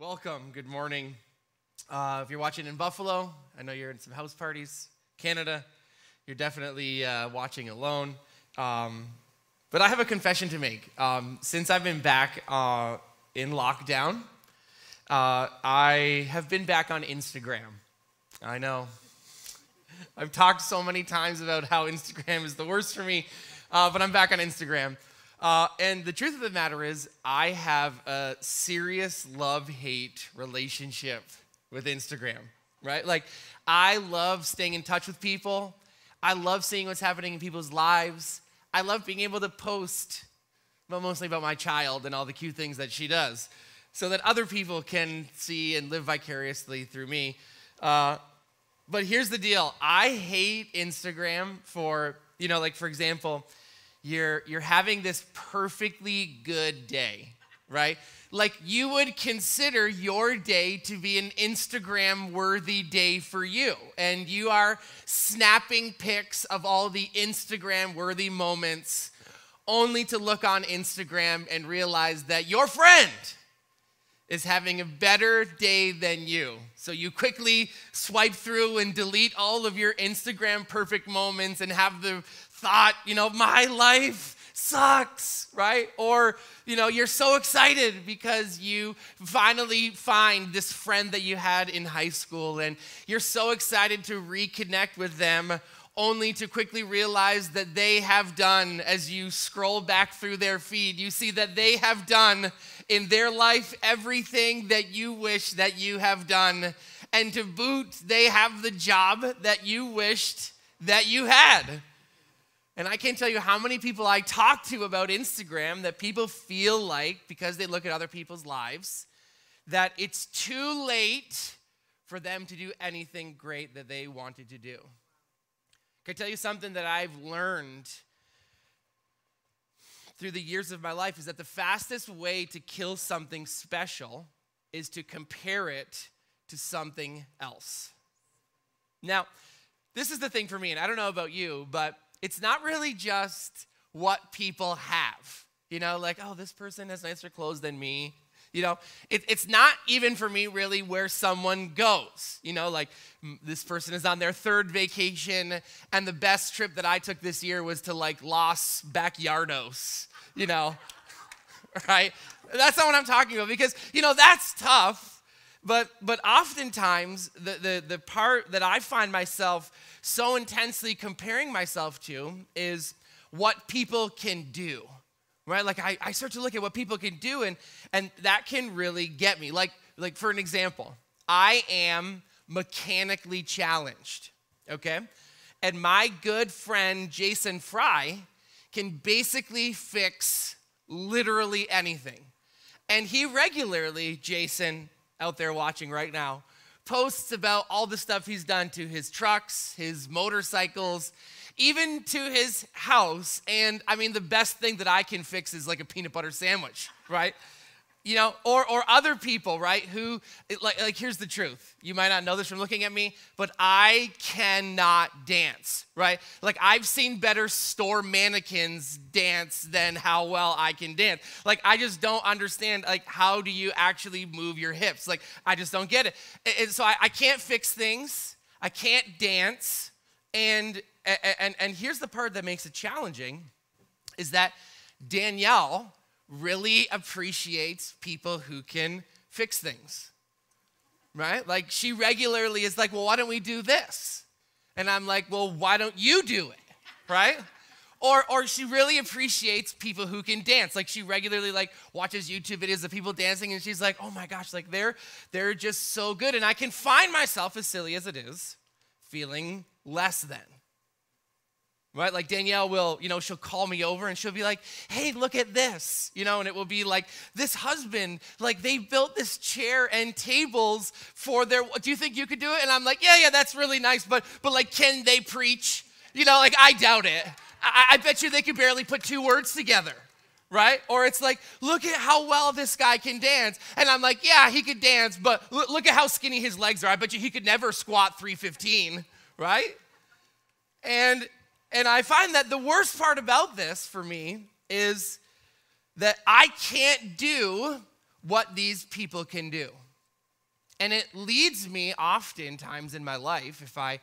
Welcome. Good morning. Uh, if you're watching in Buffalo, I know you're in some house parties. Canada, you're definitely uh, watching alone. Um, but I have a confession to make. Um, since I've been back uh, in lockdown, uh, I have been back on Instagram. I know. I've talked so many times about how Instagram is the worst for me, uh, but I'm back on Instagram. Uh, and the truth of the matter is, I have a serious love hate relationship with Instagram, right? Like, I love staying in touch with people. I love seeing what's happening in people's lives. I love being able to post, but mostly about my child and all the cute things that she does, so that other people can see and live vicariously through me. Uh, but here's the deal I hate Instagram for, you know, like, for example, you're, you're having this perfectly good day, right? Like you would consider your day to be an Instagram worthy day for you. And you are snapping pics of all the Instagram worthy moments, only to look on Instagram and realize that your friend is having a better day than you. So you quickly swipe through and delete all of your Instagram perfect moments and have the thought, you know, my life sucks, right? Or, you know, you're so excited because you finally find this friend that you had in high school and you're so excited to reconnect with them only to quickly realize that they have done, as you scroll back through their feed, you see that they have done in their life everything that you wish that you have done. And to boot, they have the job that you wished that you had. And I can't tell you how many people I talk to about Instagram that people feel like, because they look at other people's lives, that it's too late for them to do anything great that they wanted to do. Can I tell you something that I've learned through the years of my life is that the fastest way to kill something special is to compare it to something else. Now, this is the thing for me, and I don't know about you, but it's not really just what people have. You know, like, oh, this person has nicer clothes than me. You know, it, it's not even for me really where someone goes. You know, like this person is on their third vacation, and the best trip that I took this year was to like Los Backyardos, you know, right? That's not what I'm talking about because, you know, that's tough. But, but oftentimes, the, the, the part that I find myself so intensely comparing myself to is what people can do right? Like I, I start to look at what people can do and and that can really get me. Like like for an example i am mechanically challenged okay? And my good friend jason fry can basically fix literally anything. And he regularly jason out there watching right now posts about all the stuff he's done to his trucks, his motorcycles, even to his house. And I mean, the best thing that I can fix is like a peanut butter sandwich, right? You know, or, or other people, right, who, like, like, here's the truth. You might not know this from looking at me, but I cannot dance, right? Like, I've seen better store mannequins dance than how well I can dance. Like, I just don't understand, like, how do you actually move your hips? Like, I just don't get it. And so I, I can't fix things, I can't dance. And, and, and here's the part that makes it challenging is that Danielle, really appreciates people who can fix things. Right? Like she regularly is like, well, why don't we do this? And I'm like, well, why don't you do it? Right? Or, or she really appreciates people who can dance. Like she regularly like watches YouTube videos of people dancing and she's like, oh my gosh, like they're they're just so good. And I can find myself, as silly as it is, feeling less than right? Like Danielle will, you know, she'll call me over and she'll be like, hey, look at this, you know, and it will be like, this husband, like they built this chair and tables for their, do you think you could do it? And I'm like, yeah, yeah, that's really nice, but, but like, can they preach? You know, like, I doubt it. I, I bet you they could barely put two words together. Right? Or it's like, look at how well this guy can dance. And I'm like, yeah, he could dance, but look at how skinny his legs are. I bet you he could never squat 315, right? And and I find that the worst part about this for me is that I can't do what these people can do. And it leads me oftentimes in my life, if I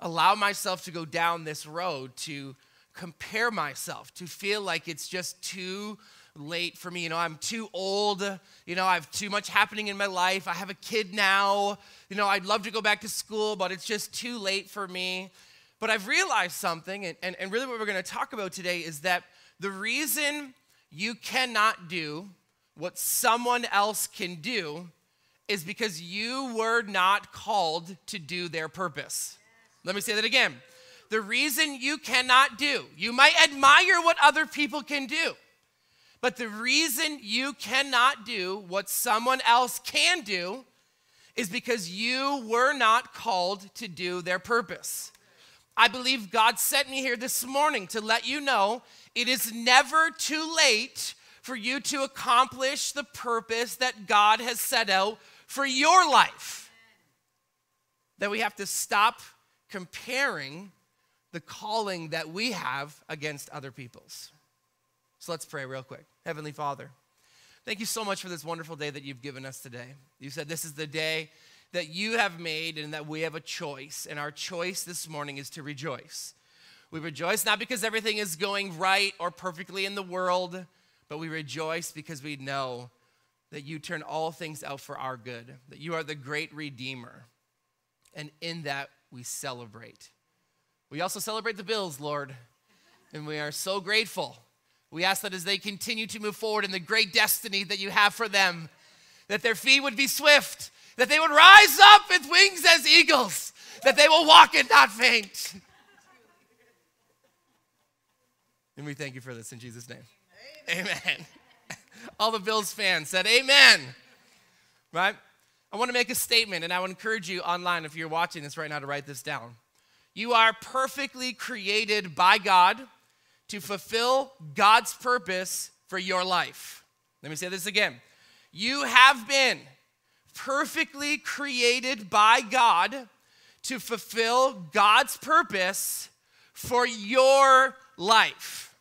allow myself to go down this road, to compare myself, to feel like it's just too late for me. You know, I'm too old. You know, I have too much happening in my life. I have a kid now. You know, I'd love to go back to school, but it's just too late for me. But I've realized something, and, and, and really what we're going to talk about today is that the reason you cannot do what someone else can do is because you were not called to do their purpose. Let me say that again. The reason you cannot do, you might admire what other people can do, but the reason you cannot do what someone else can do is because you were not called to do their purpose. I believe God sent me here this morning to let you know it is never too late for you to accomplish the purpose that God has set out for your life. That we have to stop comparing the calling that we have against other people's. So let's pray real quick. Heavenly Father, thank you so much for this wonderful day that you've given us today. You said this is the day that you have made and that we have a choice. And our choice this morning is to rejoice. We rejoice not because everything is going right or perfectly in the world, but we rejoice because we know that you turn all things out for our good, that you are the great Redeemer. And in that, we celebrate. We also celebrate the Bills, Lord, and we are so grateful. We ask that as they continue to move forward in the great destiny that you have for them, that their feet would be swift, that they would rise up with wings as eagles, that they will walk and not faint. And we thank you for this in Jesus' name. Amen. amen. All the Bills fans said, Amen. Right? I want to make a statement, and I would encourage you online, if you're watching this right now, to write this down. You are perfectly created by God to fulfill God's purpose for your life. Let me say this again. You have been perfectly created by God to fulfill God's purpose for your life.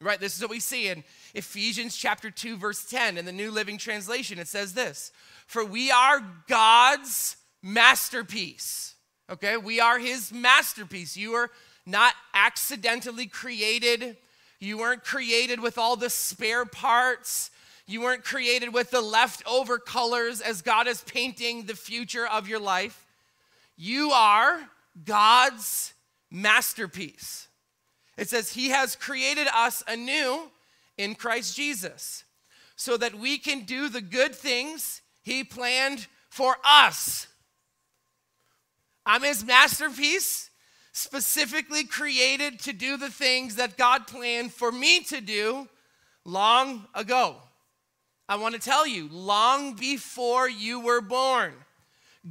Right? This is what we see in Ephesians chapter 2 verse 10 in the New Living Translation. It says this, "For we are God's masterpiece." Okay? We are his masterpiece. You are not accidentally created. You weren't created with all the spare parts. You weren't created with the leftover colors as God is painting the future of your life. You are God's masterpiece. It says, He has created us anew in Christ Jesus so that we can do the good things He planned for us. I'm His masterpiece, specifically created to do the things that God planned for me to do long ago. I want to tell you, long before you were born,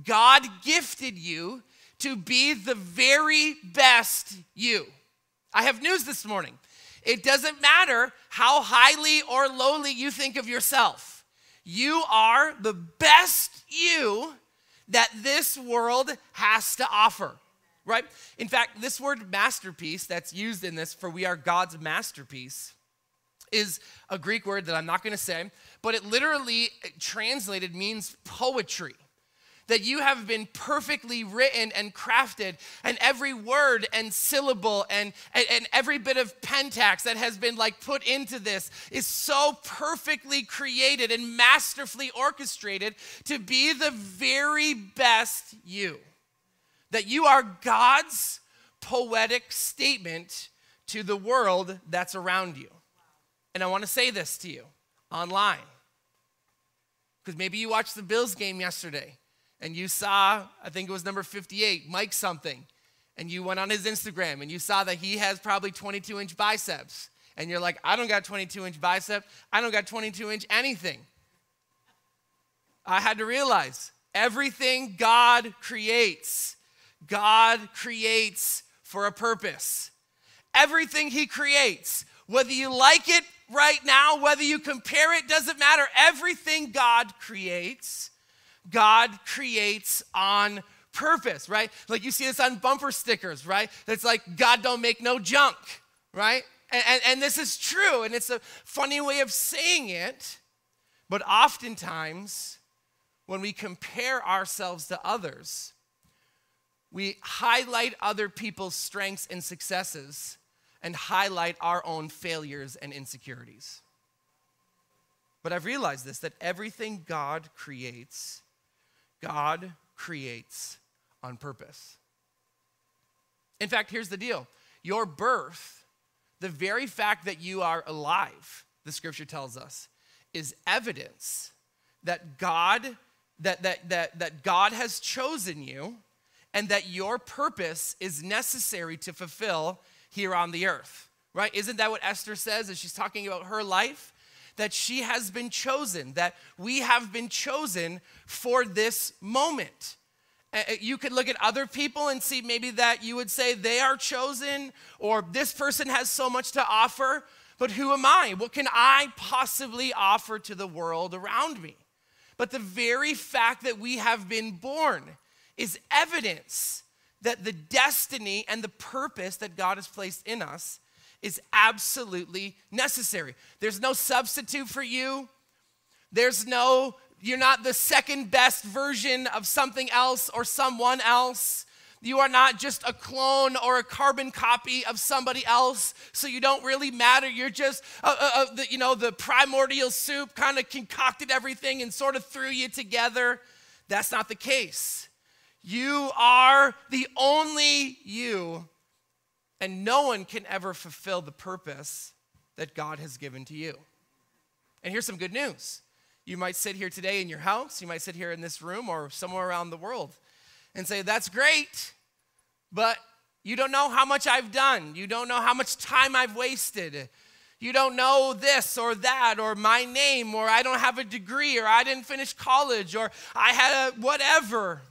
God gifted you to be the very best you. I have news this morning. It doesn't matter how highly or lowly you think of yourself. You are the best you that this world has to offer, right? In fact, this word masterpiece that's used in this for we are God's masterpiece is a Greek word that I'm not going to say, but it literally translated means poetry that you have been perfectly written and crafted, and every word and syllable and, and, and, every bit of pentax that has been like put into this is so perfectly created and masterfully orchestrated to be the very best you. That you are God's poetic statement to the world that's around you. And I want to say this to you online. Because maybe you watched the Bills game yesterday and you saw, I think it was number 58, Mike something, and you went on his Instagram and you saw that he has probably 22 inch biceps. And you're like, I don't got 22 inch bicep. I don't got 22 inch anything. I had to realize everything God creates, God creates for a purpose. Everything He creates, whether you like it right now, whether you compare it, doesn't matter. Everything God creates God creates on purpose, right? Like you see this on bumper stickers, right? That's like, God don't make no junk, right? And, and, and, this is true, and it's a funny way of saying it, but oftentimes when we compare ourselves to others, we highlight other people's strengths and successes and highlight our own failures and insecurities. But I've realized this that everything God creates, God creates on purpose. In fact, here's the deal your birth, the very fact that you are alive, the scripture tells us, is evidence that God that, that, that, that God has chosen you and that your purpose is necessary to fulfill here on the earth. Right? Isn't that what Esther says as she's talking about her life? That she has been chosen, that we have been chosen for this moment. You could look at other people and see maybe that you would say they are chosen or this person has so much to offer, but who am I? What can I possibly offer to the world around me? But the very fact that we have been born is evidence that the destiny and the purpose that God has placed in us is absolutely necessary. There's no substitute for you. There's no, you're not the second best version of something else or someone else. You are not just a clone or a carbon copy of somebody else, so you don't really matter. You're just, uh, uh, uh, the, you know, the primordial soup kind of concocted everything and sort of threw you together. That's not the case. You are the only you, and no one can ever fulfill the purpose that God has given to you. And here's some good news. You might sit here today in your house, you might sit here in this room or somewhere around the world and say, That's great, but you don't know how much I've done. You don't know how much time I've wasted. You don't know this or that, or my name, or I don't have a degree, or I didn't finish college, or I had a whatever.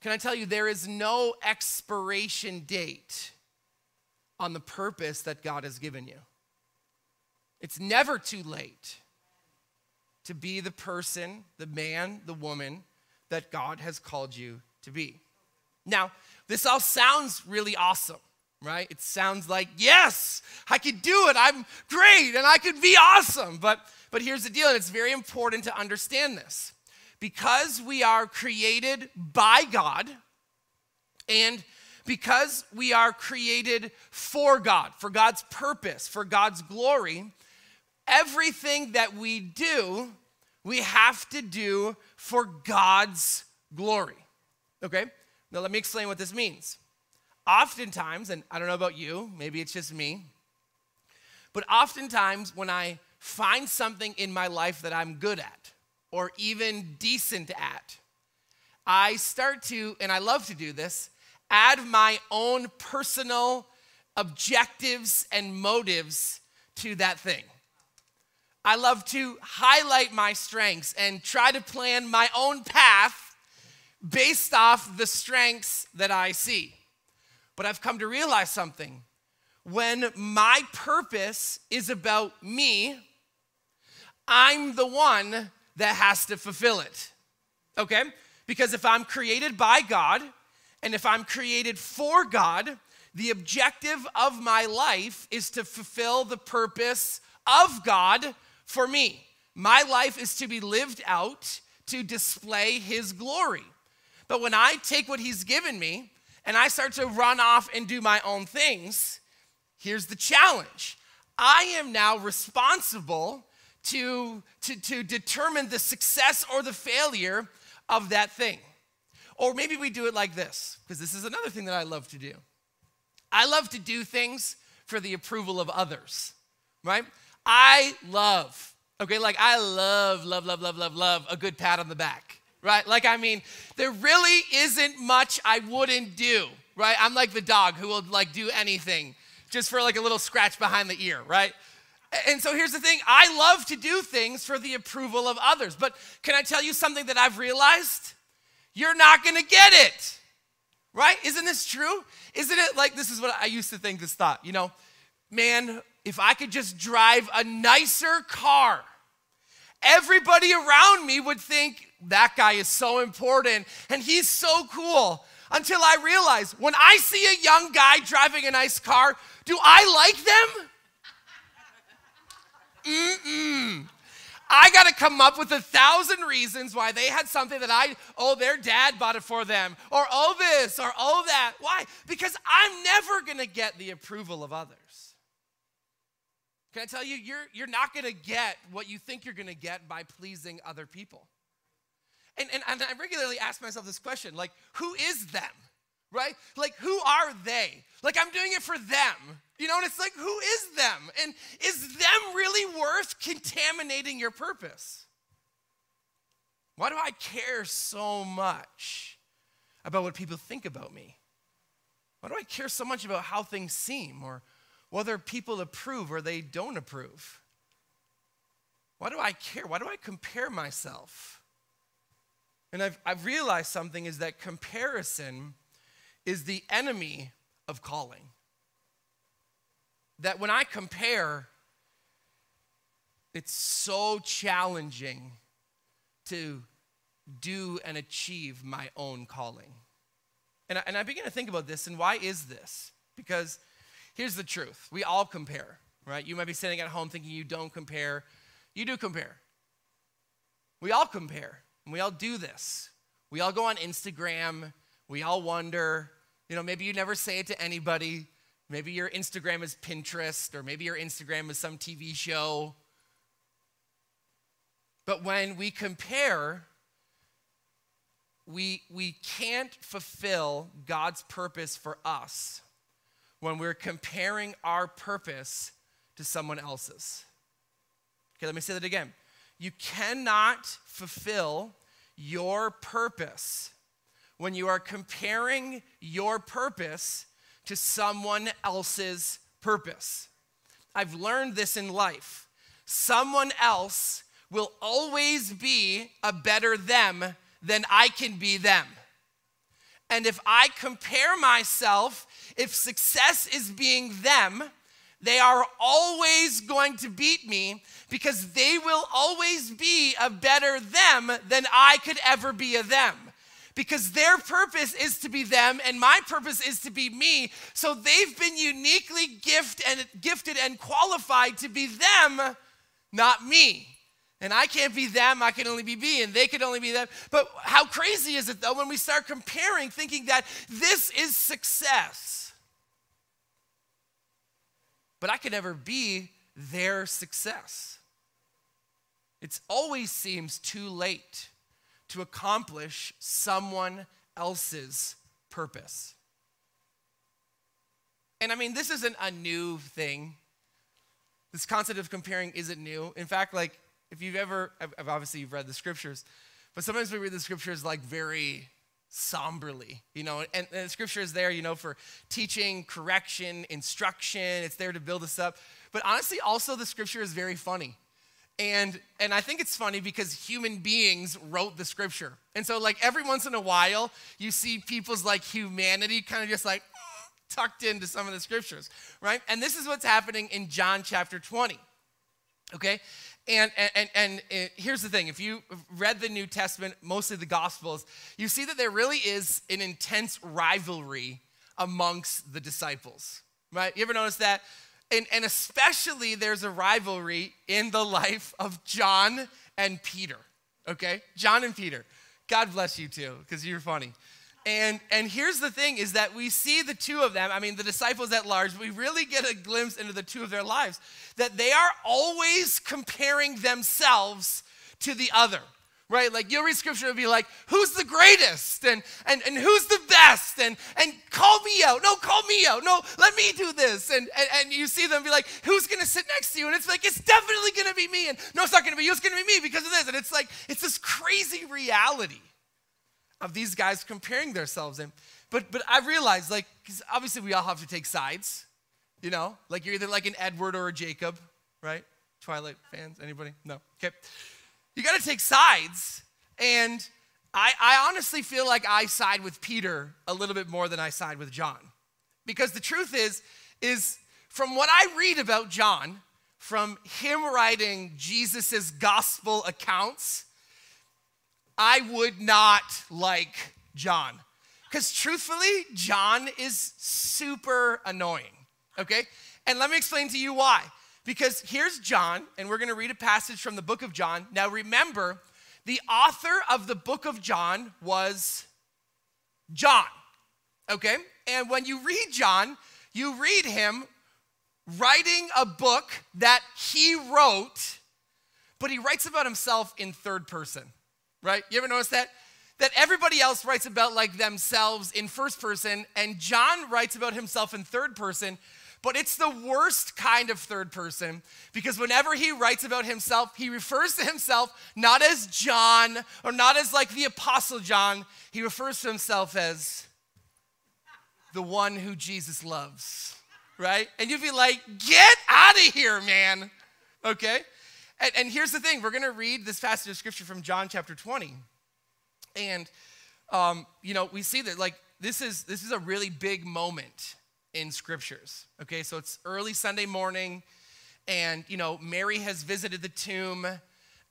Can I tell you, there is no expiration date on the purpose that God has given you. It's never too late to be the person, the man, the woman that God has called you to be. Now, this all sounds really awesome, right? It sounds like, yes, I could do it. I'm great and I could be awesome. But but here's the deal, and it's very important to understand this because we are created by God and because we are created for God, for God's purpose, for God's glory, everything that we do, we have to do for God's glory. Okay? Now, let me explain what this means. Oftentimes, and I don't know about you, maybe it's just me, but oftentimes when I find something in my life that I'm good at, or even decent at. I start to, and I love to do this, add my own personal objectives and motives to that thing. I love to highlight my strengths and try to plan my own path based off the strengths that I see. But I've come to realize something. When my purpose is about me, I'm the one that has to fulfill it. Okay? Because if I'm created by God and if I'm created for God, the objective of my life is to fulfill the purpose of God for me. My life is to be lived out to display His glory. But when I take what He's given me and I start to run off and do my own things, here's the challenge I am now responsible to, to, to determine the success or the failure of that thing. Or maybe we do it like this, because this is another thing that I love to do. I love to do things for the approval of others, right? I love, okay, like I love, love, love, love, love, love a good pat on the back, right? Like, I mean, there really isn't much I wouldn't do, right? I'm like the dog who will like do anything just for like a little scratch behind the ear, right? And so here's the thing I love to do things for the approval of others. But can I tell you something that I've realized? You're not gonna get it, right? Isn't this true? Isn't it like this is what I used to think this thought, you know, man, if I could just drive a nicer car, everybody around me would think that guy is so important and he's so cool. Until I realize when I see a young guy driving a nice car, do I like them? Mm-mm. I got to come up with a thousand reasons why they had something that I, oh, their dad bought it for them, or oh, this, or oh, that. Why? Because I'm never going to get the approval of others. Can I tell you, you're, you're not going to get what you think you're going to get by pleasing other people. And, and, and I regularly ask myself this question like, who is them? Right? Like, who are they? Like, I'm doing it for them. You know, and it's like, who is them? And is them really worth contaminating your purpose? Why do I care so much about what people think about me? Why do I care so much about how things seem or whether people approve or they don't approve? Why do I care? Why do I compare myself? And I've, I've realized something is that comparison is the enemy of calling. That when I compare, it's so challenging to do and achieve my own calling. And I, and I begin to think about this, and why is this? Because here's the truth we all compare, right? You might be sitting at home thinking you don't compare. You do compare. We all compare, and we all do this. We all go on Instagram, we all wonder, you know, maybe you never say it to anybody. Maybe your Instagram is Pinterest, or maybe your Instagram is some TV show. But when we compare, we, we can't fulfill God's purpose for us when we're comparing our purpose to someone else's. Okay, let me say that again. You cannot fulfill your purpose when you are comparing your purpose to someone else's purpose. I've learned this in life. Someone else will always be a better them than I can be them. And if I compare myself, if success is being them, they are always going to beat me because they will always be a better them than I could ever be a them. Because their purpose is to be them and my purpose is to be me. So they've been uniquely gift and, gifted and qualified to be them, not me. And I can't be them, I can only be me, and they can only be them. But how crazy is it though when we start comparing, thinking that this is success? But I could never be their success. It always seems too late to accomplish someone else's purpose. And I mean, this isn't a new thing. This concept of comparing isn't new. In fact, like if you've ever, obviously you've read the scriptures, but sometimes we read the scriptures like very somberly, you know, and, and the scripture is there, you know, for teaching, correction, instruction. It's there to build us up. But honestly, also the scripture is very funny. And, and I think it's funny because human beings wrote the scripture. And so, like, every once in a while, you see people's like humanity kind of just like tucked into some of the scriptures, right? And this is what's happening in John chapter 20. Okay? And, and, and, and, here's the thing if you read the New Testament, mostly the Gospels, you see that there really is an intense rivalry amongst the disciples, right? You ever notice that? And, and especially there's a rivalry in the life of John and Peter, okay? John and Peter. God bless you too, because you're funny. And, and here's the thing is that we see the two of them, I mean, the disciples at large, we really get a glimpse into the two of their lives, that they are always comparing themselves to the other right? Like you'll read scripture and be like, who's the greatest? And, and, and who's the best? And, and call me out. No, call me out. No, let me do this. And, and, and you see them be like, who's to sit next to you? And it's like, it's definitely to be me. And no, it's not to be you. It's to be me because of this. And it's like, it's this crazy reality of these guys comparing themselves. And, but, but I realized, like, obviously we all have to take sides, you know? Like you're either like an Edward or a Jacob, right? Twilight fans? Anybody? No. Okay. You got to take sides. And I, I honestly feel like I side with Peter a little bit more than I side with John. Because the truth is, is from what I read about John, from him writing Jesus's gospel accounts, I would not like John. Because truthfully, John is super annoying, okay? And let me explain to you why. Because here's John, and we're going to read a passage from the book of John. Now remember, the author of the book of John was John, okay? And when you read John, you read him writing a book that he wrote, but he writes about himself in third person, right? You ever notice that? That everybody else writes about like themselves in first person, and John writes about himself in third person, but it's the worst kind of third person because whenever he writes about himself, he refers to himself not as John or not as like the Apostle John, he refers to himself as the one who Jesus loves, right? And you'd be like, get out of here, man, okay? And, and here's the thing we're gonna read this passage of scripture from John chapter 20. And, um, you know, we see that like this is this is a really big moment in scriptures. Okay, so it's early Sunday morning, and you know, Mary has visited the tomb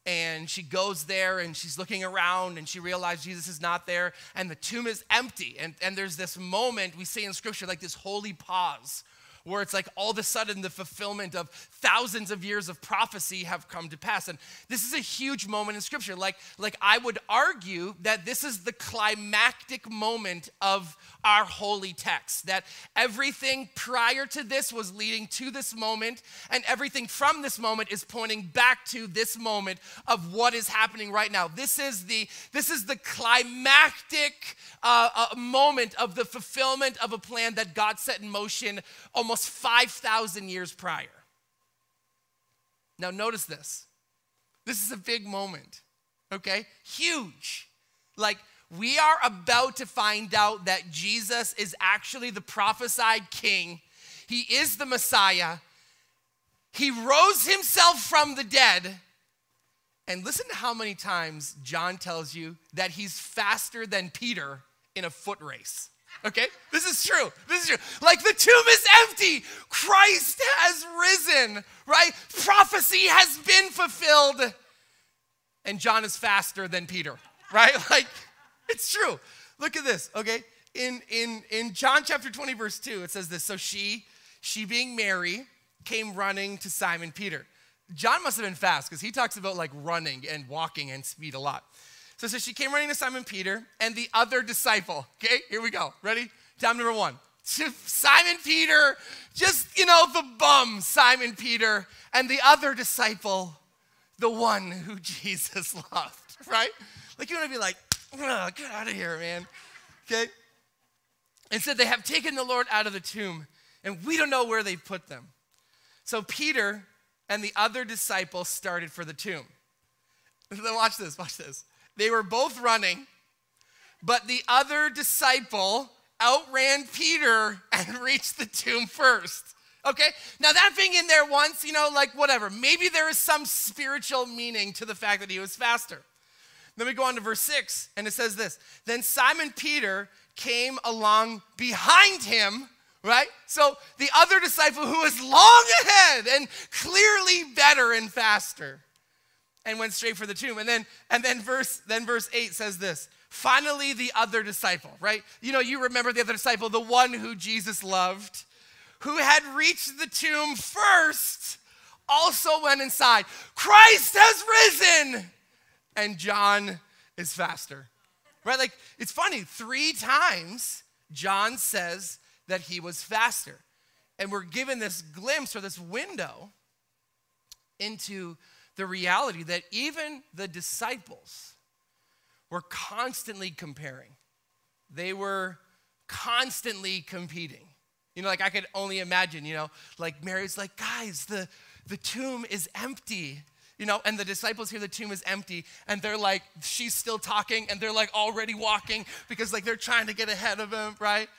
and she goes there and she's looking around and she realizes Jesus is not there and the tomb is empty. And, and there's this moment we see in scripture, like this holy pause where it's like all of a sudden the fulfillment of thousands of years of prophecy have come to pass. And this is a huge moment in scripture. Like, like I would argue that this is the climactic moment of our holy text. That everything prior to this was leading to this moment, and everything from this moment is pointing back to this moment of what is happening right now. This is the this is the climactic uh, uh, moment of the fulfillment of a plan that God set in motion almost 5,000 years prior. Now, notice this. This is a big moment, okay? Huge. Like, we are about to find out that Jesus is actually the prophesied king. He is the Messiah. He rose himself from the dead. And listen to how many times John tells you that he's faster than Peter in a foot race. Okay? This is true. This is true. Like the tomb is empty. Christ has risen, right? Prophecy has been fulfilled. And John is faster than Peter, right? Like, it's true. Look at this, okay? In, in, in John chapter 20, verse 2, it says this So she, she being Mary, came running to Simon Peter. John must have been fast because he talks about like running and walking and speed a lot. So, so she came running to Simon Peter and the other disciple. Okay, here we go. Ready? Time number one. Simon Peter, just, you know, the bum, Simon Peter, and the other disciple, the one who Jesus loved, right? Like, you want to be like, get out of here, man. Okay? And said, They have taken the Lord out of the tomb, and we don't know where they put them. So Peter and the other disciple started for the tomb. watch this, watch this. They were both running, but the other disciple outran Peter and reached the tomb first. Okay? Now, that being in there once, you know, like whatever, maybe there is some spiritual meaning to the fact that he was faster. Then we go on to verse 6, and it says this Then Simon Peter came along behind him, right? So the other disciple who was long ahead and clearly better and faster and went straight for the tomb. And then and then verse then verse 8 says this. Finally the other disciple, right? You know, you remember the other disciple, the one who Jesus loved, who had reached the tomb first, also went inside. Christ has risen and John is faster. Right? Like, it's funny, three times John says that he was faster. And we're given this glimpse or this window into the reality that even the disciples were constantly comparing. They were constantly competing. You know, like I could only imagine, you know, like Mary's like, guys, the, the tomb is empty you know, and the disciples hear the tomb is empty, and they're like, she's still talking, and they're like already walking because like they're trying to get ahead of him, right?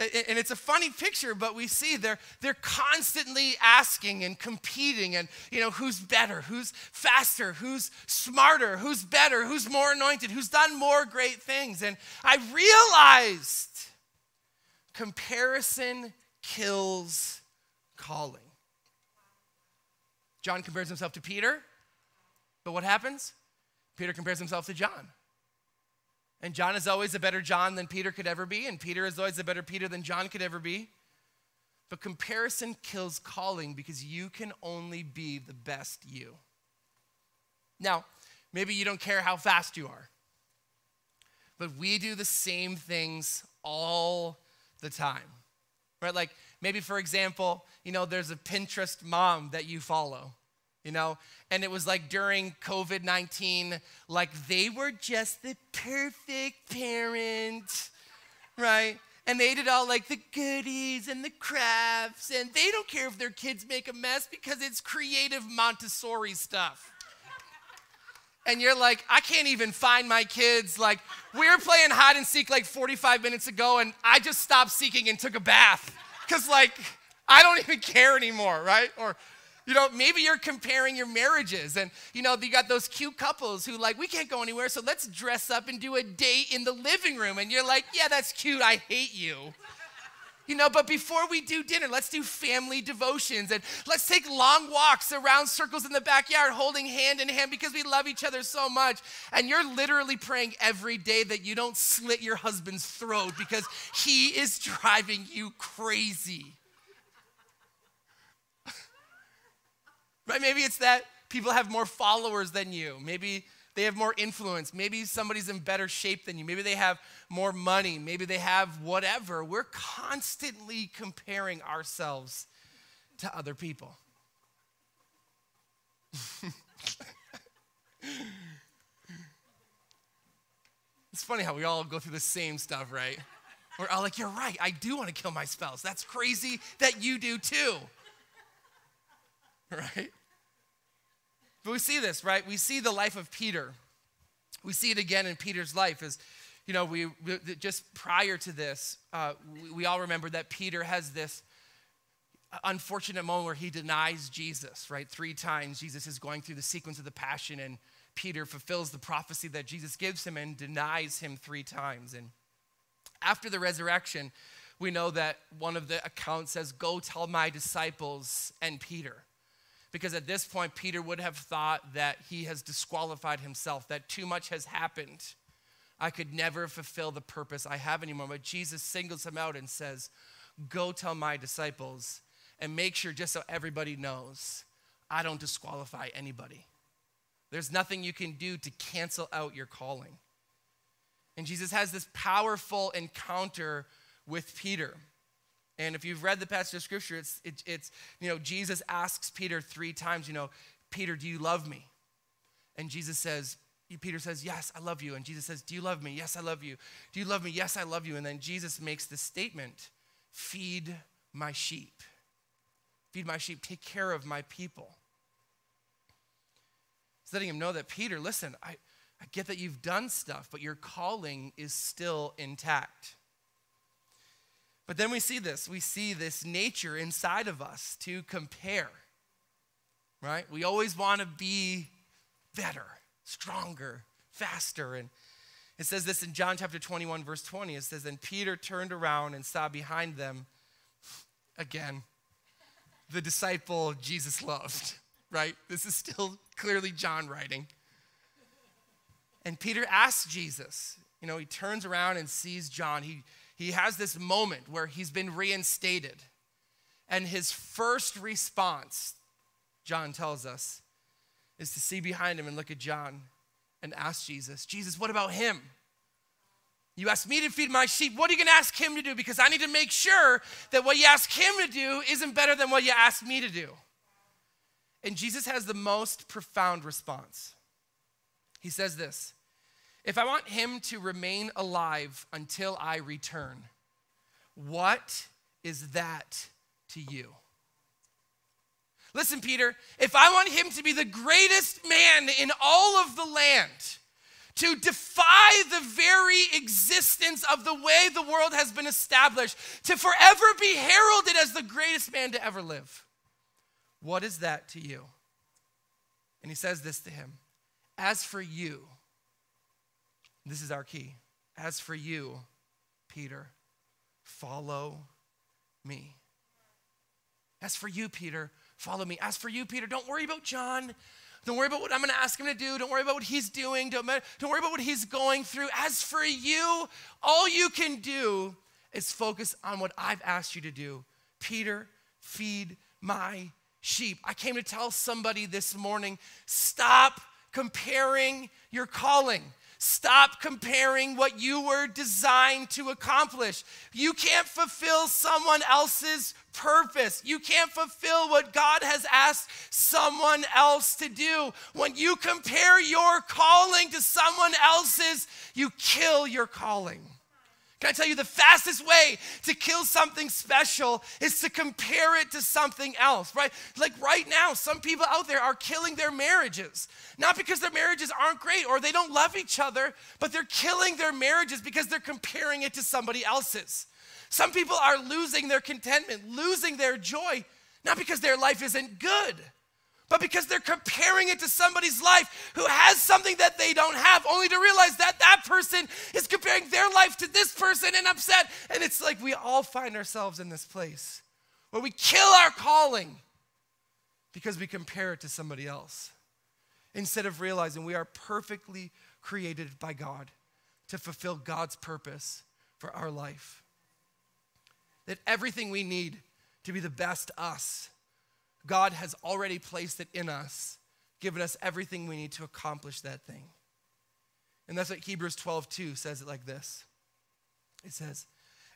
And it's a funny picture, but we see they're, they're constantly asking and competing, and you know, who's better, who's faster, who's smarter, who's better, who's more anointed, who's done more great things. And I realized comparison kills calling. John compares himself to Peter. But what happens? Peter compares himself to John. And John is always a better John than Peter could ever be, and Peter is always a better Peter than John could ever be. But comparison kills calling because you can only be the best you. Now, maybe you don't care how fast you are, but we do the same things all the time, right? Like maybe, for example, you know, there's a Pinterest mom that you follow, you know, and it was like during COVID 19, like they were just the perfect parent, right? And they did all like the goodies and the crafts, and they don't care if their kids make a mess because it's creative Montessori stuff and you're like, I can't even find my kids. Like, we were playing hide and seek like 45 minutes ago, and I just stopped seeking and took a bath. Because, like, I don't even care anymore, right? Or, you know, maybe you're comparing your marriages, and, you know, you got those cute couples who, like, we can't go anywhere, so let's dress up and do a date in the living room. And you're like, yeah, that's cute. I hate you. You know, but before we do dinner, let's do family devotions and let's take long walks around circles in the backyard holding hand in hand because we love each other so much. And you're literally praying every day that you don't slit your husband's throat because he is driving you crazy. Right? Maybe it's that people have more followers than you. Maybe they have more influence. Maybe somebody's in better shape than you. Maybe they have more money. Maybe they have whatever. We're constantly comparing ourselves to other people. it's funny how we all go through the same stuff, right? We're all like, you're right, I do want to kill my spouse. That's crazy that you do too. Right? But we see this, right? We see the life of Peter. We see it again in Peter's life as, you know, we, we just prior to this, uh, we, we all remember that Peter has this unfortunate moment where he denies Jesus, right? Three times Jesus is going through the sequence of the passion, and Peter fulfills the prophecy that Jesus gives him and denies him three times. And after the resurrection, we know that one of the accounts says, Go tell my disciples and Peter. Because at this point, Peter would have thought that he has disqualified himself, that too much has happened. I could never fulfill the purpose I have anymore. But Jesus singles him out and says, Go tell my disciples and make sure, just so everybody knows, I don't disqualify anybody. There's nothing you can do to cancel out your calling. And Jesus has this powerful encounter with Peter. And if you've read the passage of scripture, it's, it, it's, you know, Jesus asks Peter three times, you know, Peter, do you love me? And Jesus says, Peter says, Yes, I love you. And Jesus says, Do you love me? Yes, I love you. Do you love me? Yes, I love you. And then Jesus makes this statement Feed my sheep. Feed my sheep. Take care of my people. He's letting him know that, Peter, listen, I, I get that you've done stuff, but your calling is still intact. But then we see this. We see this nature inside of us to compare, right? We always want to be better, stronger, faster. And it says this in John chapter 21, verse 20. It says, And Peter turned around and saw behind them again the disciple Jesus loved, right? This is still clearly John writing. And Peter asks Jesus, you know, he turns around and sees John. He he has this moment where he's been reinstated. And his first response, John tells us, is to see behind him and look at John and ask Jesus, Jesus, what about him? You asked me to feed my sheep. What are you going to ask him to do? Because I need to make sure that what you ask him to do isn't better than what you asked me to do. And Jesus has the most profound response. He says this if I want him to remain alive until I return, what is that to you? Listen, Peter, if I want him to be the greatest man in all of the land, to defy the very existence of the way the world has been established, to forever be heralded as the greatest man to ever live, what is that to you? And he says this to him As for you, this is our key. As for you, Peter, follow me. As for you, Peter, follow me. As for you, Peter, don't worry about John. Don't worry about what I'm going to ask him to do. Don't worry about what he's doing. Don't, don't worry about what he's going through. As for you, all you can do is focus on what I've asked you to do Peter, feed my sheep. I came to tell somebody this morning stop comparing your calling. Stop comparing what you were designed to accomplish. You can't fulfill someone else's purpose. You can't fulfill what God has asked someone else to do. When you compare your calling to someone else's, you kill your calling. Can I tell you the fastest way to kill something special is to compare it to something else, right? Like right now, some people out there are killing their marriages. Not because their marriages aren't great or they don't love each other, but they're killing their marriages because they're comparing it to somebody else's. Some people are losing their contentment, losing their joy, not because their life isn't good but because they're comparing it to somebody's life who has something that they don't have, only to realize that that person is comparing their life to this person and upset. And it's like we all find ourselves in this place where we kill our calling because we compare it to somebody else instead of realizing we are perfectly created by God to fulfill God's purpose for our life. That everything we need to be the best us God has already placed it in us, given us everything we need to accomplish that thing. And that's what Hebrews 12, 2 says it like this it says,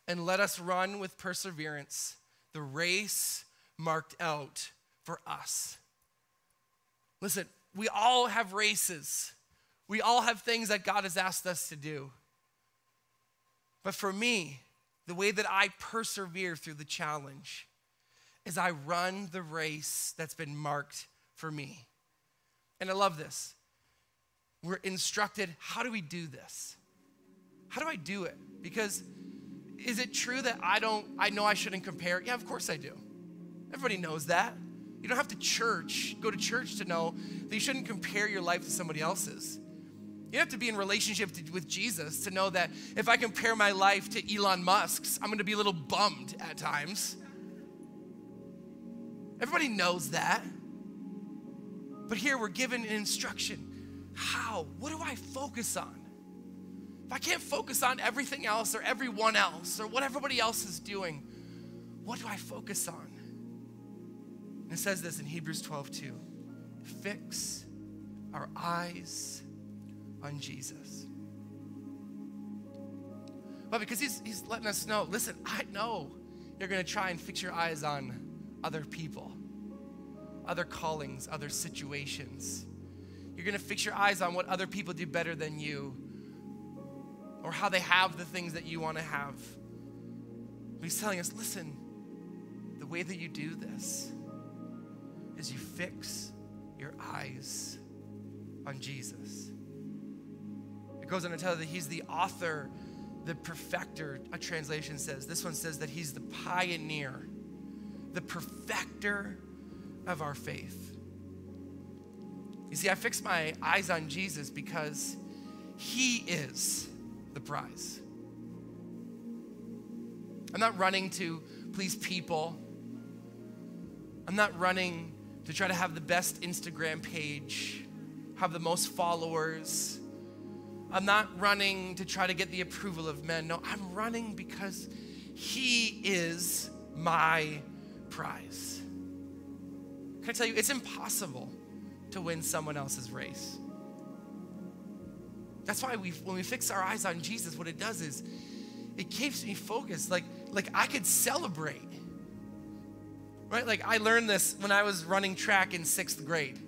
And let us run with perseverance the race marked out for us. Listen, we all have races. We all have things that God has asked us to do. But for me, the way that I persevere through the challenge is I run the race that's been marked for me. And I love this. We're instructed how do we do this? How do I do it? Because is it true that I don't, I know I shouldn't compare? Yeah, of course I do. Everybody knows that. You don't have to church, go to church to know that you shouldn't compare your life to somebody else's. You have to be in relationship to, with Jesus to know that if I compare my life to Elon Musk's, I'm going to be a little bummed at times. Everybody knows that. But here we're given an instruction. How? What do I focus on? If I can't focus on everything else or everyone else or what everybody else is doing, what do I focus on? And it says this in Hebrews 12 2. Fix our eyes on Jesus. But because he's, he's letting us know, listen, I know you're going to try and fix your eyes on other people, other callings, other situations. You're going to fix your eyes on what other people do better than you or how they have the things that you want to have. He's telling us listen, the way that you do this is you fix your eyes on Jesus. It goes on to tell you that he's the author, the perfecter, a translation says. This one says that he's the pioneer the perfecter of our faith. You see, I fix my eyes on Jesus because he is the prize. I'm not running to please people. I'm not running to try to have the best Instagram page, have the most followers. I'm not running to try to get the approval of men. No, I'm running because He is my prize. Can I tell you, it's impossible to win someone else's race. That's why we, when we fix our eyes on Jesus, what it does is it keeps me focused. Like, like I could celebrate. Right? Like I learned this when I was running track in sixth grade.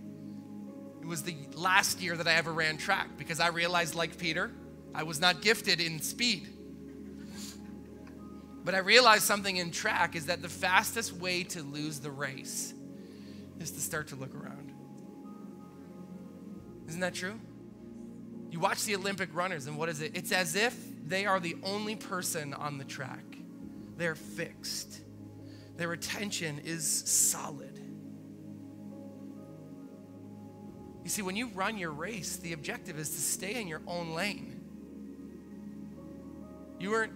It was the last year that I ever ran track because I realized, like Peter, I was not gifted in speed. But I realized something in track is that the fastest way to lose the race is to start to look around. Isn't that true? You watch the Olympic runners, and what is it? It's as if they are the only person on the track. They're fixed, their attention is solid. You see, when you run your race, the objective is to stay in your own lane. You weren't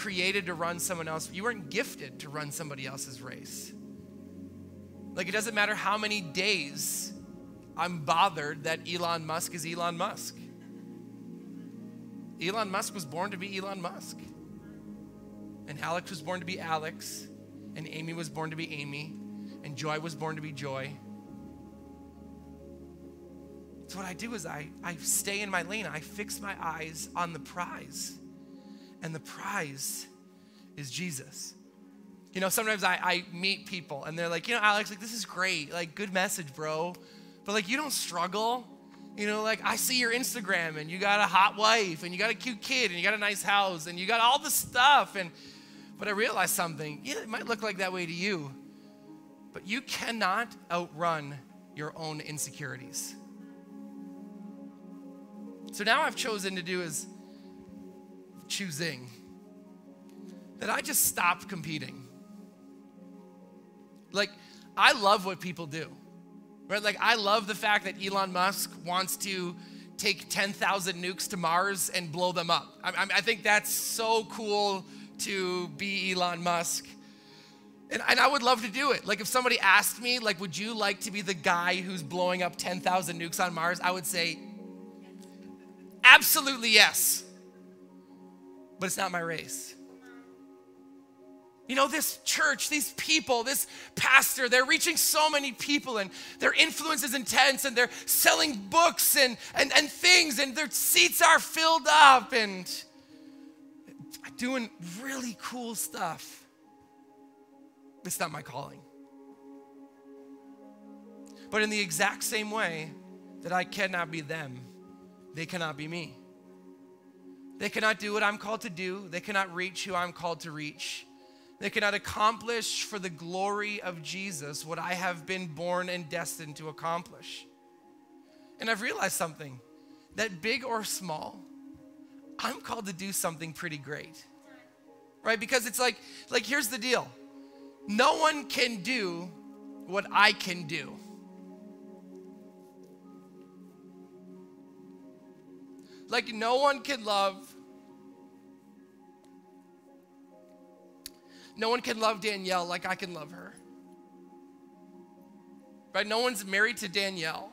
created to run someone else. You weren't gifted to run somebody else's race. Like it doesn't matter how many days I'm bothered that Elon Musk is Elon Musk. Elon Musk was born to be Elon Musk. And Alex was born to be Alex. and Amy was born to be Amy, and Joy was born to be Joy. So what I do is I, I stay in my lane. I fix my eyes on the prize. And the prize is Jesus. You know, sometimes I, I meet people and they're like, you know, Alex, like this is great. Like, good message, bro. But like you don't struggle. You know, like I see your Instagram and you got a hot wife and you got a cute kid and you got a nice house and you got all the stuff. And but I realized something. Yeah, it might look like that way to you, but you cannot outrun your own insecurities. So now I've chosen to do is choosing that I just stop competing. Like, I love what people do, right? Like, I love the fact that Elon Musk wants to take 10,000 nukes to Mars and blow them up. I, I think that's so cool to be Elon Musk. And, and, I would love to do it. Like, if somebody asked me, like, would you like to be the guy who's blowing up 10,000 nukes on Mars? I would say, Absolutely yes. But it's not my race. You know, this church, these people, this pastor, they're reaching so many people and their influence is intense and they're selling books and, and, and things and their seats are filled up and doing really cool stuff. It's not my calling. But in the exact same way that I cannot be them, they cannot be me. They cannot do what I'm called to do. They cannot reach who I'm called to reach. They cannot accomplish for the glory of Jesus what I have been born and destined to accomplish. And I've realized something that big or small, I'm called to do something pretty great. Right? Because it's like like here's the deal. No one can do what I can do. Like no one can love. No one can love Danielle like I can love her. Right? No one's married to Danielle.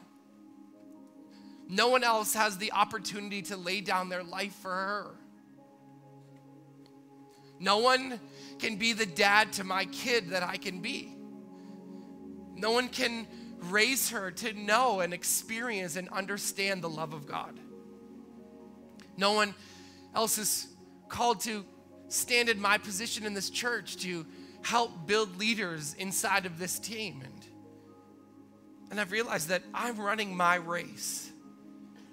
No one else has the opportunity to lay down their life for her. No one can be the dad to my kid that I can be. No one can raise her to know and experience and understand the love of God. No one else is called to stand in my position in this church to help build leaders inside of this team. And, and I've realized that I'm running my race,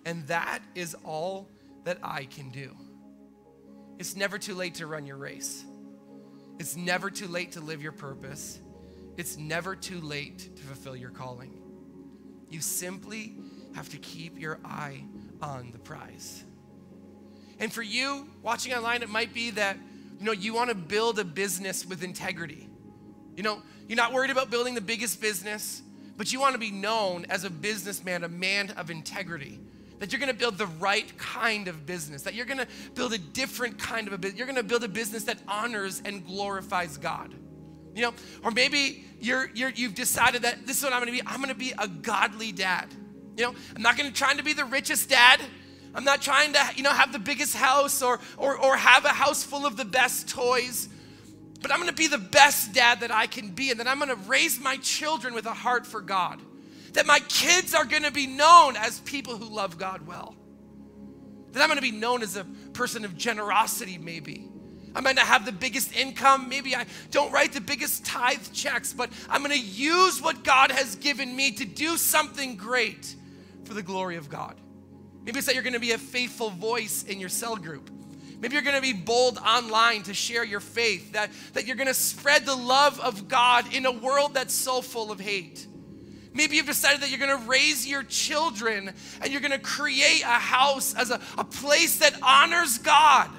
and that is all that I can do. It's never too late to run your race. It's never too late to live your purpose. It's never too late to fulfill your calling. You simply have to keep your eye on the prize. And for you watching online, it might be that you know you want to build a business with integrity. You know, you're not worried about building the biggest business, but you want to be known as a businessman, a man of integrity. That you're going to build the right kind of business, that you're going to build a different kind of a business. You're going to build a business that honors and glorifies God. You know, or maybe you're, you're you've decided that this is what I'm going to be. I'm going to be a godly dad. You know, I'm not going to try to be the richest dad. I'm not trying to, you know, have the biggest house or, or, or have a house full of the best toys, but I'm gonna be the best dad that I can be, and then I'm gonna raise my children with a heart for God. That my kids are gonna be known as people who love God well. That I'm gonna be known as a person of generosity, maybe. I might not have the biggest income. Maybe I don't write the biggest tithe checks, but I'm going to use what God has given me to do something great for the glory of God. Maybe it's that you're going to be a faithful voice in your cell group. Maybe you're going to be bold online to share your faith, that, that you're going to spread the love of God in a world that's so full of hate. Maybe you've decided that you're going to raise your children and you're going to create a house as a, a place that honors God.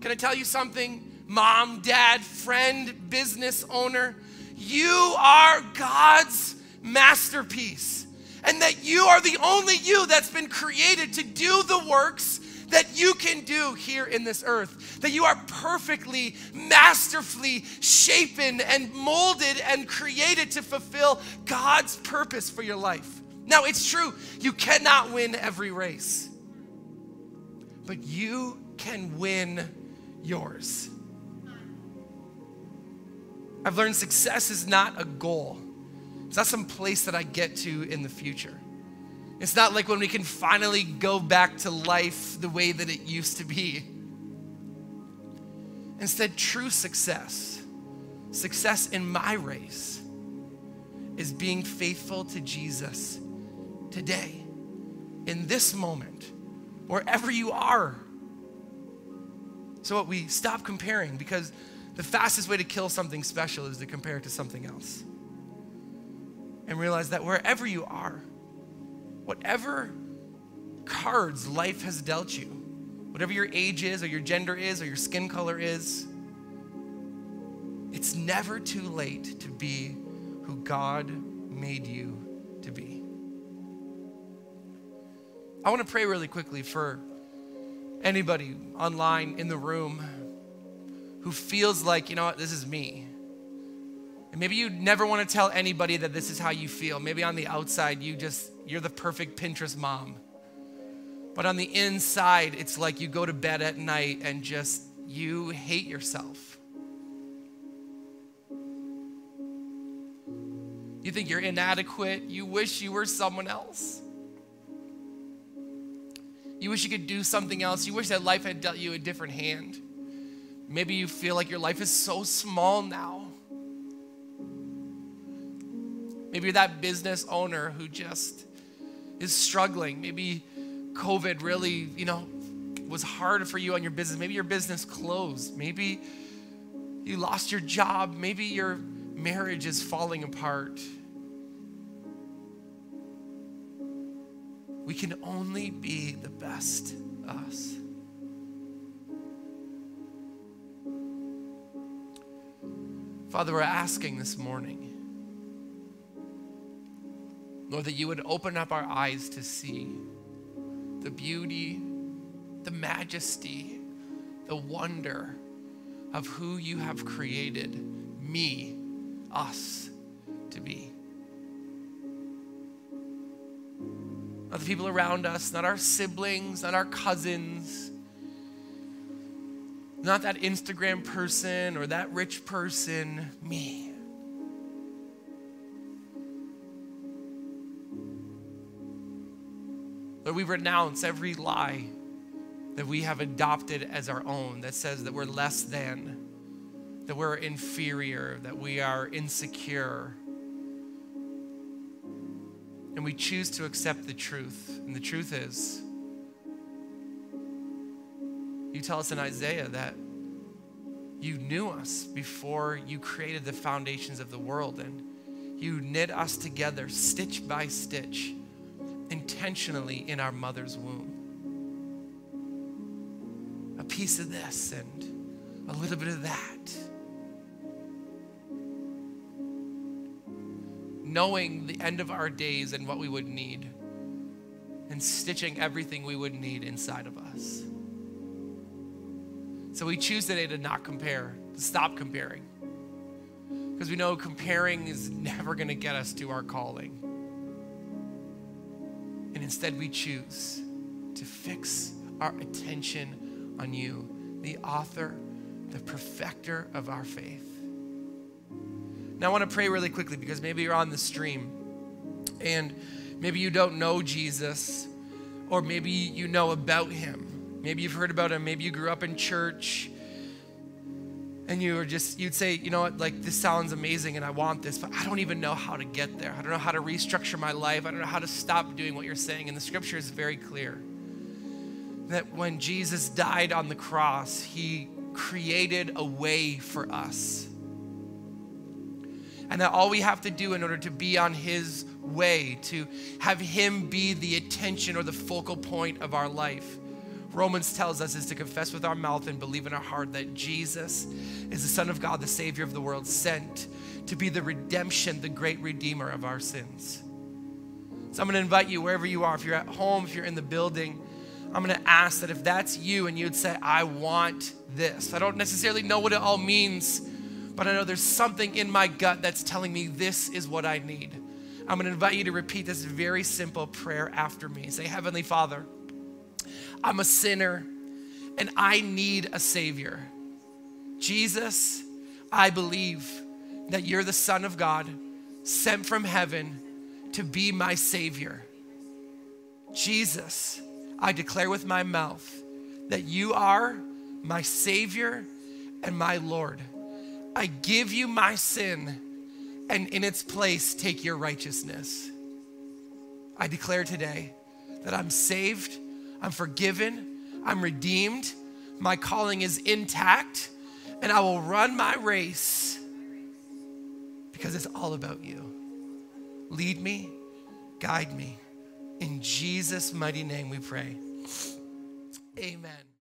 Can I tell you something? Mom, dad, friend, business owner, you are God's masterpiece and that you are the only you that's been created to do the works that you can do here in this earth. That you are perfectly, masterfully shapen and molded and created to fulfill God's purpose for your life. Now, it's true, you cannot win every race, but you can win yours. I've learned success is not a goal, it's not some place that I get to in the future. It's not like when we can finally go back to life the way that it used to be. Instead, true success, success in my race, is being faithful to Jesus today, in this moment, wherever you are. So, what we stop comparing because the fastest way to kill something special is to compare it to something else. And realize that wherever you are, whatever cards life has dealt you, whatever your age is, or your gender is, or your skin color is, it's never too late to be who God made you to be. I want to pray really quickly for anybody online in the room who feels like, you know what, this is me. Maybe you never want to tell anybody that this is how you feel. Maybe on the outside, you just, you're the perfect Pinterest mom. But on the inside, it's like you go to bed at night and just, you hate yourself. You think you're inadequate. You wish you were someone else. You wish you could do something else. You wish that life had dealt you a different hand. Maybe you feel like your life is so small now. Maybe you're that business owner who just is struggling. Maybe COVID really, you know, was hard for you on your business. Maybe your business closed. Maybe you lost your job. Maybe your marriage is falling apart. We can only be the best us. Father, we're asking this morning, Lord, that you would open up our eyes to see the beauty, the majesty, the wonder of who you have created me, us, to be. Not the people around us, not our siblings, not our cousins, not that Instagram person or that rich person, me. Lord, we renounce every lie that we have adopted as our own that says that we're less than, that we're inferior, that we are insecure. And we choose to accept the truth. And the truth is, you tell us in Isaiah that you knew us before you created the foundations of the world and you knit us together stitch by stitch intentionally in our mother's womb. A piece of this and a little bit of that. Knowing the end of our days and what we would need, and stitching everything we would need inside of us. So we choose today to not compare, to stop comparing. Because we know comparing is never going to get us to our calling. And instead, we choose to fix our attention on you, the author, the perfecter of our faith. Now, I want to pray really quickly because maybe you're on the stream and maybe you don't know Jesus, or maybe you know about him. Maybe you've heard about him. Maybe you grew up in church and you were just, you'd say, you know what, like this sounds amazing and I want this, but I don't even know how to get there. I don't know how to restructure my life. I don't know how to stop doing what you're saying. And the scripture is very clear that when Jesus died on the cross, he created a way for us. And that all we have to do in order to be on his way, to have him be the attention or the focal point of our life, Romans tells us is to confess with our mouth and believe in our heart that Jesus is the Son of God, the Savior of the world, sent to be the redemption, the great Redeemer of our sins. So I'm going to invite you wherever you are, if you're at home, if you're in the building, I'm going to ask that if that's you and you'd say, I want this. I don't necessarily know what it all means, but I know there's something in my gut that's telling me this is what I need. I'm going to invite you to repeat this very simple prayer after me. Say, Heavenly Father, I'm a sinner and I need a Savior. Jesus, I believe that you're the Son of God, sent from heaven to be my Savior. Jesus, I declare with my mouth that you are my Savior and my Lord. I give you my sin, and in its place, take your righteousness. I declare today that I'm saved, I'm forgiven, I'm redeemed, my calling is intact, and I will run my race because it's all about you. Lead me, guide me. In Jesus' mighty name we pray. Amen.